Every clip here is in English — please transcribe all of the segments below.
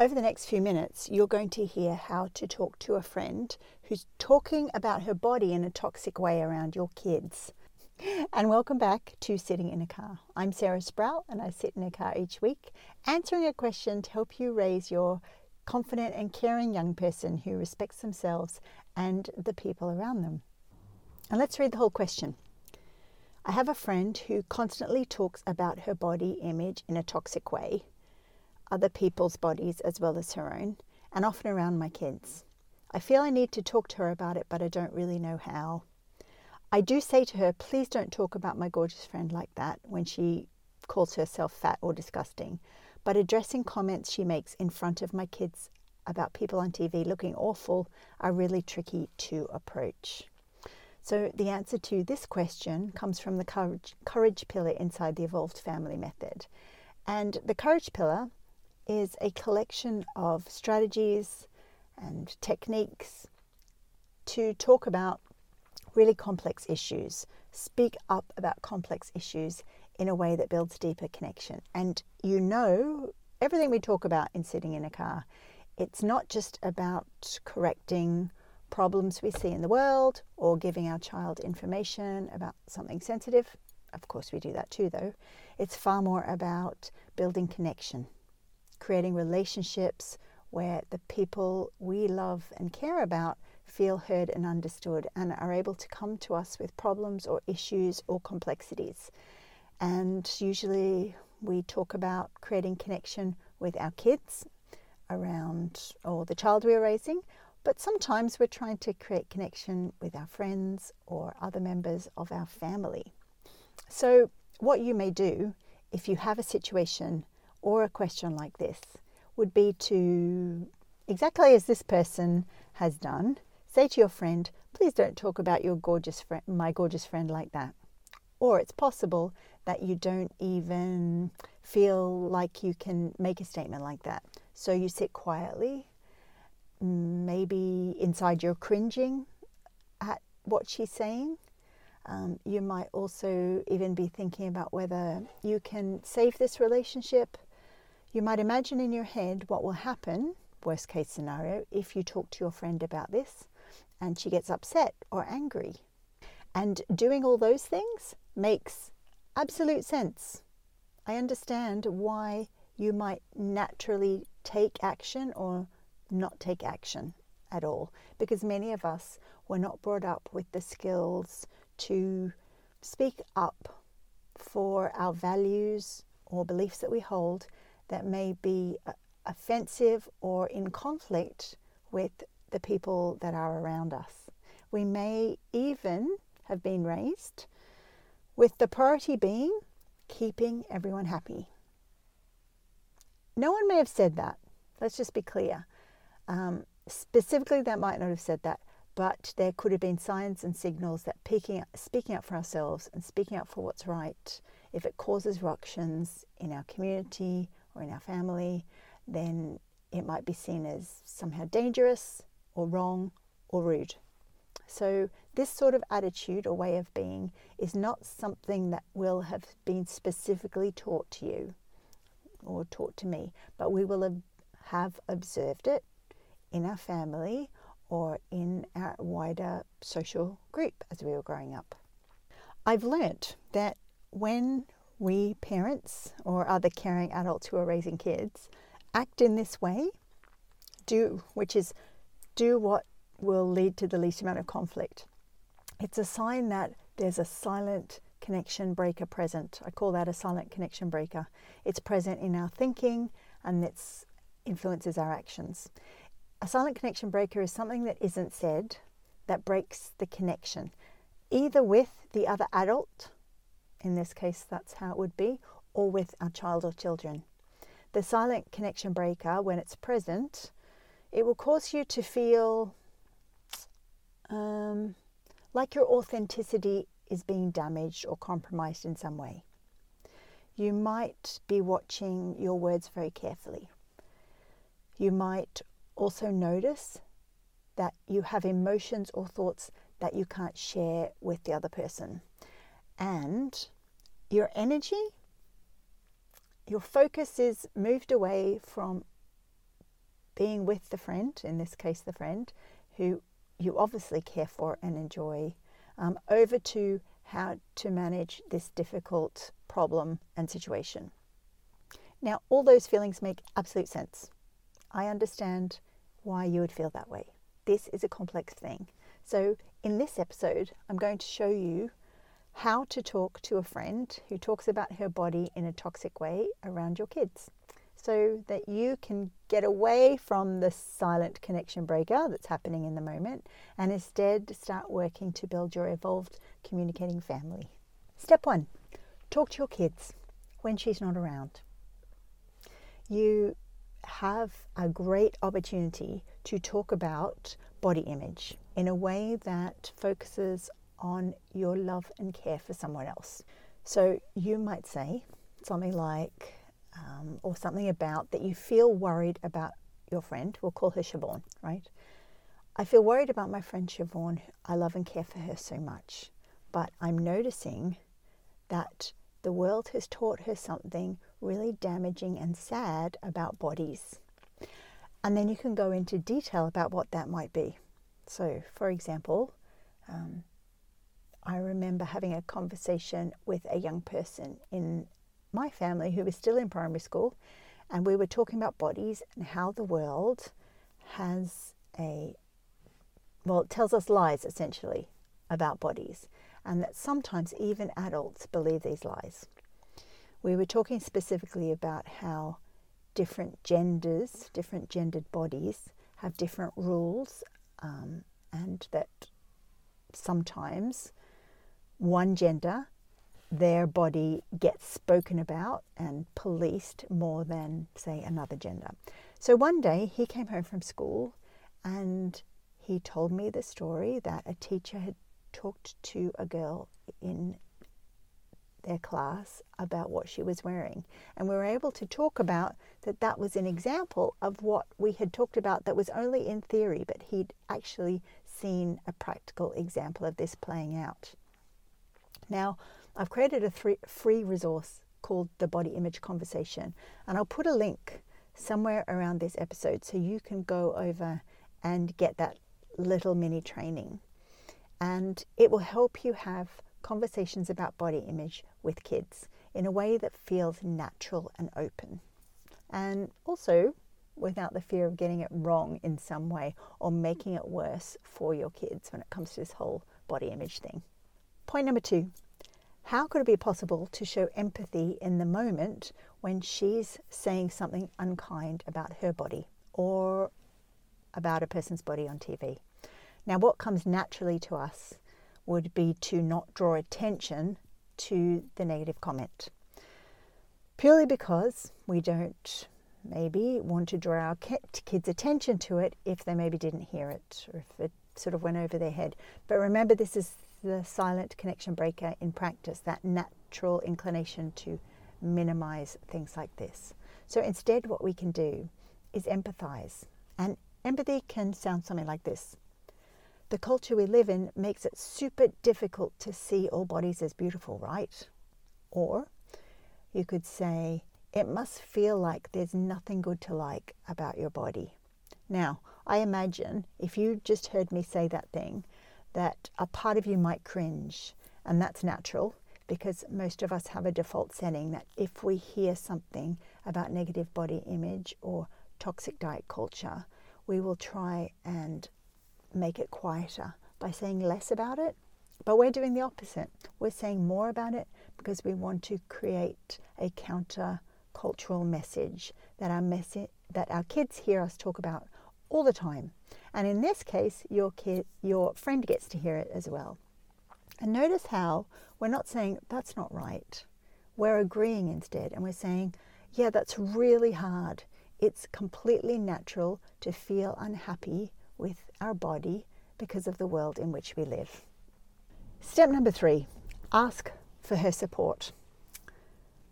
Over the next few minutes, you're going to hear how to talk to a friend who's talking about her body in a toxic way around your kids. And welcome back to Sitting in a Car. I'm Sarah Sproul, and I sit in a car each week answering a question to help you raise your confident and caring young person who respects themselves and the people around them. And let's read the whole question. I have a friend who constantly talks about her body image in a toxic way other people's bodies as well as her own, and often around my kids. I feel I need to talk to her about it, but I don't really know how. I do say to her, please don't talk about my gorgeous friend like that when she calls herself fat or disgusting. But addressing comments she makes in front of my kids about people on TV looking awful are really tricky to approach. So, the answer to this question comes from the courage, courage pillar inside the Evolved Family Method. And the courage pillar is a collection of strategies and techniques to talk about really complex issues, speak up about complex issues in a way that builds deeper connection. And you know, everything we talk about in sitting in a car, it's not just about correcting problems we see in the world or giving our child information about something sensitive. Of course, we do that too, though. It's far more about building connection creating relationships where the people we love and care about feel heard and understood and are able to come to us with problems or issues or complexities. And usually we talk about creating connection with our kids around or the child we're raising, but sometimes we're trying to create connection with our friends or other members of our family. So, what you may do if you have a situation or a question like this would be to, exactly as this person has done, say to your friend, please don't talk about your gorgeous friend, my gorgeous friend like that. Or it's possible that you don't even feel like you can make a statement like that. So you sit quietly, maybe inside you're cringing at what she's saying. Um, you might also even be thinking about whether you can save this relationship you might imagine in your head what will happen, worst case scenario, if you talk to your friend about this and she gets upset or angry. And doing all those things makes absolute sense. I understand why you might naturally take action or not take action at all because many of us were not brought up with the skills to speak up for our values or beliefs that we hold that may be uh, offensive or in conflict with the people that are around us. We may even have been raised with the priority being keeping everyone happy. No one may have said that. Let's just be clear. Um, specifically, that might not have said that, but there could have been signs and signals that speaking, speaking up for ourselves and speaking up for what's right, if it causes ructions in our community or in our family, then it might be seen as somehow dangerous or wrong or rude. So, this sort of attitude or way of being is not something that will have been specifically taught to you or taught to me, but we will have observed it in our family or in our wider social group as we were growing up. I've learnt that when we parents or other caring adults who are raising kids act in this way, do, which is do what will lead to the least amount of conflict. It's a sign that there's a silent connection breaker present. I call that a silent connection breaker. It's present in our thinking and it influences our actions. A silent connection breaker is something that isn't said that breaks the connection, either with the other adult in this case, that's how it would be, or with our child or children. The silent connection breaker, when it's present, it will cause you to feel um, like your authenticity is being damaged or compromised in some way. You might be watching your words very carefully. You might also notice that you have emotions or thoughts that you can't share with the other person and your energy, your focus is moved away from being with the friend, in this case, the friend, who you obviously care for and enjoy, um, over to how to manage this difficult problem and situation. Now, all those feelings make absolute sense. I understand why you would feel that way. This is a complex thing. So, in this episode, I'm going to show you how to talk to a friend who talks about her body in a toxic way around your kids so that you can get away from the silent connection breaker that's happening in the moment and instead start working to build your evolved communicating family. Step one talk to your kids when she's not around. You have a great opportunity to talk about body image in a way that focuses on your love and care for someone else. So you might say something like, um, or something about that you feel worried about your friend. We'll call her Siobhan, right? I feel worried about my friend Siobhan. I love and care for her so much. But I'm noticing that the world has taught her something really damaging and sad about bodies. And then you can go into detail about what that might be. So, for example, um, I remember having a conversation with a young person in my family who was still in primary school, and we were talking about bodies and how the world has a well, it tells us lies essentially about bodies, and that sometimes even adults believe these lies. We were talking specifically about how different genders, different gendered bodies, have different rules, um, and that sometimes one gender, their body gets spoken about and policed more than, say, another gender. So one day he came home from school and he told me the story that a teacher had talked to a girl in their class about what she was wearing. And we were able to talk about that that was an example of what we had talked about that was only in theory, but he'd actually seen a practical example of this playing out. Now, I've created a free resource called the Body Image Conversation, and I'll put a link somewhere around this episode so you can go over and get that little mini training. And it will help you have conversations about body image with kids in a way that feels natural and open. And also without the fear of getting it wrong in some way or making it worse for your kids when it comes to this whole body image thing. Point number two how could it be possible to show empathy in the moment when she's saying something unkind about her body or about a person's body on TV? Now, what comes naturally to us would be to not draw attention to the negative comment, purely because we don't maybe want to draw our kids' attention to it if they maybe didn't hear it or if it sort of went over their head. But remember, this is the silent connection breaker in practice, that natural inclination to minimize things like this. So instead, what we can do is empathize. And empathy can sound something like this The culture we live in makes it super difficult to see all bodies as beautiful, right? Or you could say, It must feel like there's nothing good to like about your body. Now, I imagine if you just heard me say that thing, that a part of you might cringe, and that's natural because most of us have a default setting that if we hear something about negative body image or toxic diet culture, we will try and make it quieter by saying less about it. But we're doing the opposite. We're saying more about it because we want to create a counter cultural message that our that our kids hear us talk about all the time. And in this case, your kid, your friend gets to hear it as well. And notice how we're not saying that's not right. We're agreeing instead, and we're saying, yeah, that's really hard. It's completely natural to feel unhappy with our body because of the world in which we live. Step number three ask for her support.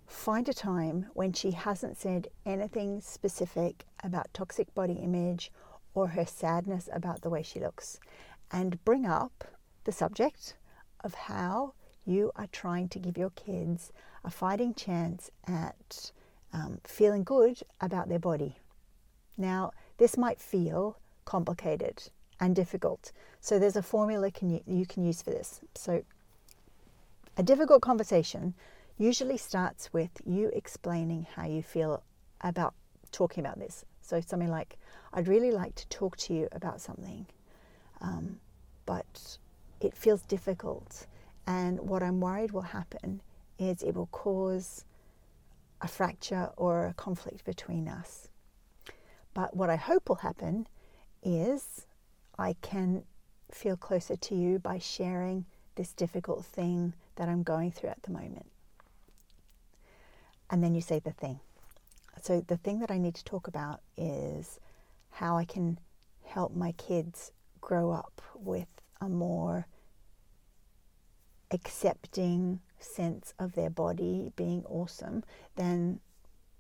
Find a time when she hasn't said anything specific about toxic body image or her sadness about the way she looks and bring up the subject of how you are trying to give your kids a fighting chance at um, feeling good about their body. Now, this might feel complicated and difficult. So there's a formula can you, you can use for this. So a difficult conversation usually starts with you explaining how you feel about talking about this. So something like, I'd really like to talk to you about something, um, but it feels difficult. And what I'm worried will happen is it will cause a fracture or a conflict between us. But what I hope will happen is I can feel closer to you by sharing this difficult thing that I'm going through at the moment. And then you say the thing. So, the thing that I need to talk about is how I can help my kids grow up with a more accepting sense of their body being awesome than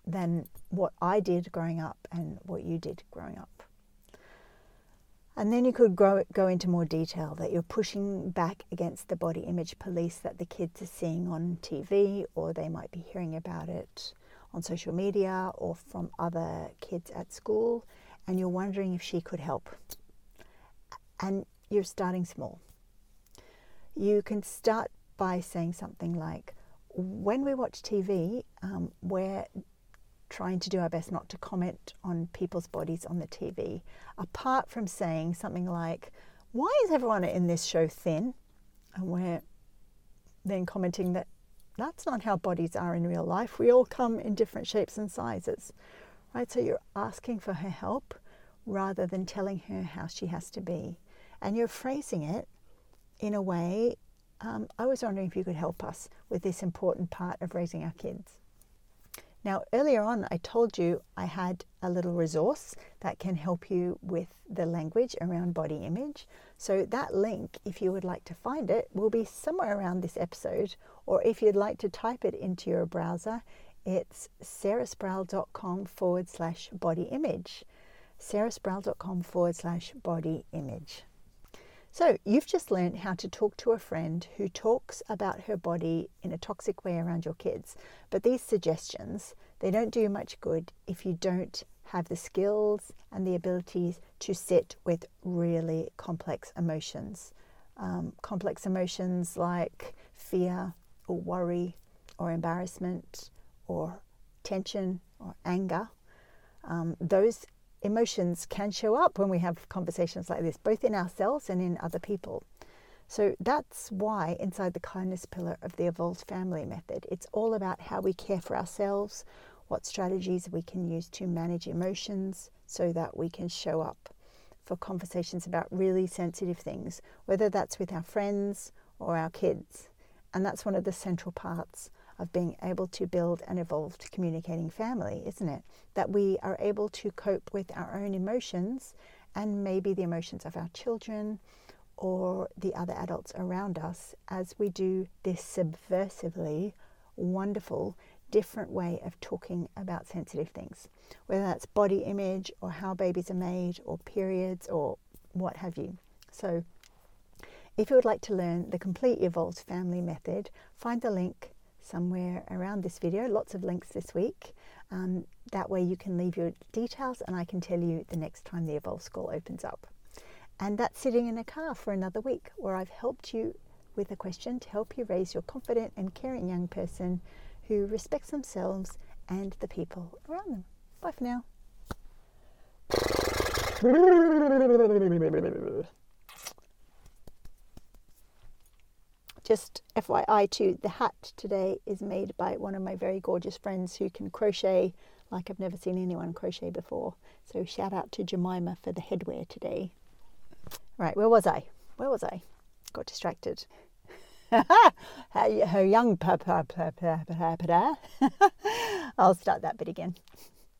than what I did growing up and what you did growing up. And then you could grow, go into more detail that you're pushing back against the body image police that the kids are seeing on TV, or they might be hearing about it on social media or from other kids at school, and you're wondering if she could help. And you're starting small. You can start by saying something like, when we watch TV, um, we're trying to do our best not to comment on people's bodies on the TV, apart from saying something like, Why is everyone in this show thin? And we're then commenting that that's not how bodies are in real life. We all come in different shapes and sizes, right? So you're asking for her help rather than telling her how she has to be. And you're phrasing it in a way. Um, I was wondering if you could help us with this important part of raising our kids. Now, earlier on, I told you I had a little resource that can help you with the language around body image. So, that link, if you would like to find it, will be somewhere around this episode, or if you'd like to type it into your browser, it's sarahsproul.com forward slash body image. sarahsproul.com forward slash body image. So, you've just learned how to talk to a friend who talks about her body in a toxic way around your kids. But these suggestions, they don't do much good if you don't have the skills and the abilities to sit with really complex emotions. Um, complex emotions like fear or worry or embarrassment or tension or anger. Um, those emotions can show up when we have conversations like this, both in ourselves and in other people. So that's why inside the kindness pillar of the evolved family method, it's all about how we care for ourselves, what strategies we can use to manage emotions so that we can show up for conversations about really sensitive things, whether that's with our friends or our kids. And that's one of the central parts of being able to build an evolved communicating family, isn't it? That we are able to cope with our own emotions and maybe the emotions of our children or the other adults around us as we do this subversively wonderful different way of talking about sensitive things, whether that's body image or how babies are made or periods or what have you. So, if you would like to learn the complete Evolved Family Method, find the link somewhere around this video. Lots of links this week. Um, that way you can leave your details and I can tell you the next time the Evolve School opens up. And that's sitting in a car for another week where I've helped you with a question to help you raise your confident and caring young person who respects themselves and the people around them. Bye for now. Just FYI, too, the hat today is made by one of my very gorgeous friends who can crochet like I've never seen anyone crochet before. So shout out to Jemima for the headwear today. Right, where was I? Where was I? Got distracted. her, young. I'll start that bit again.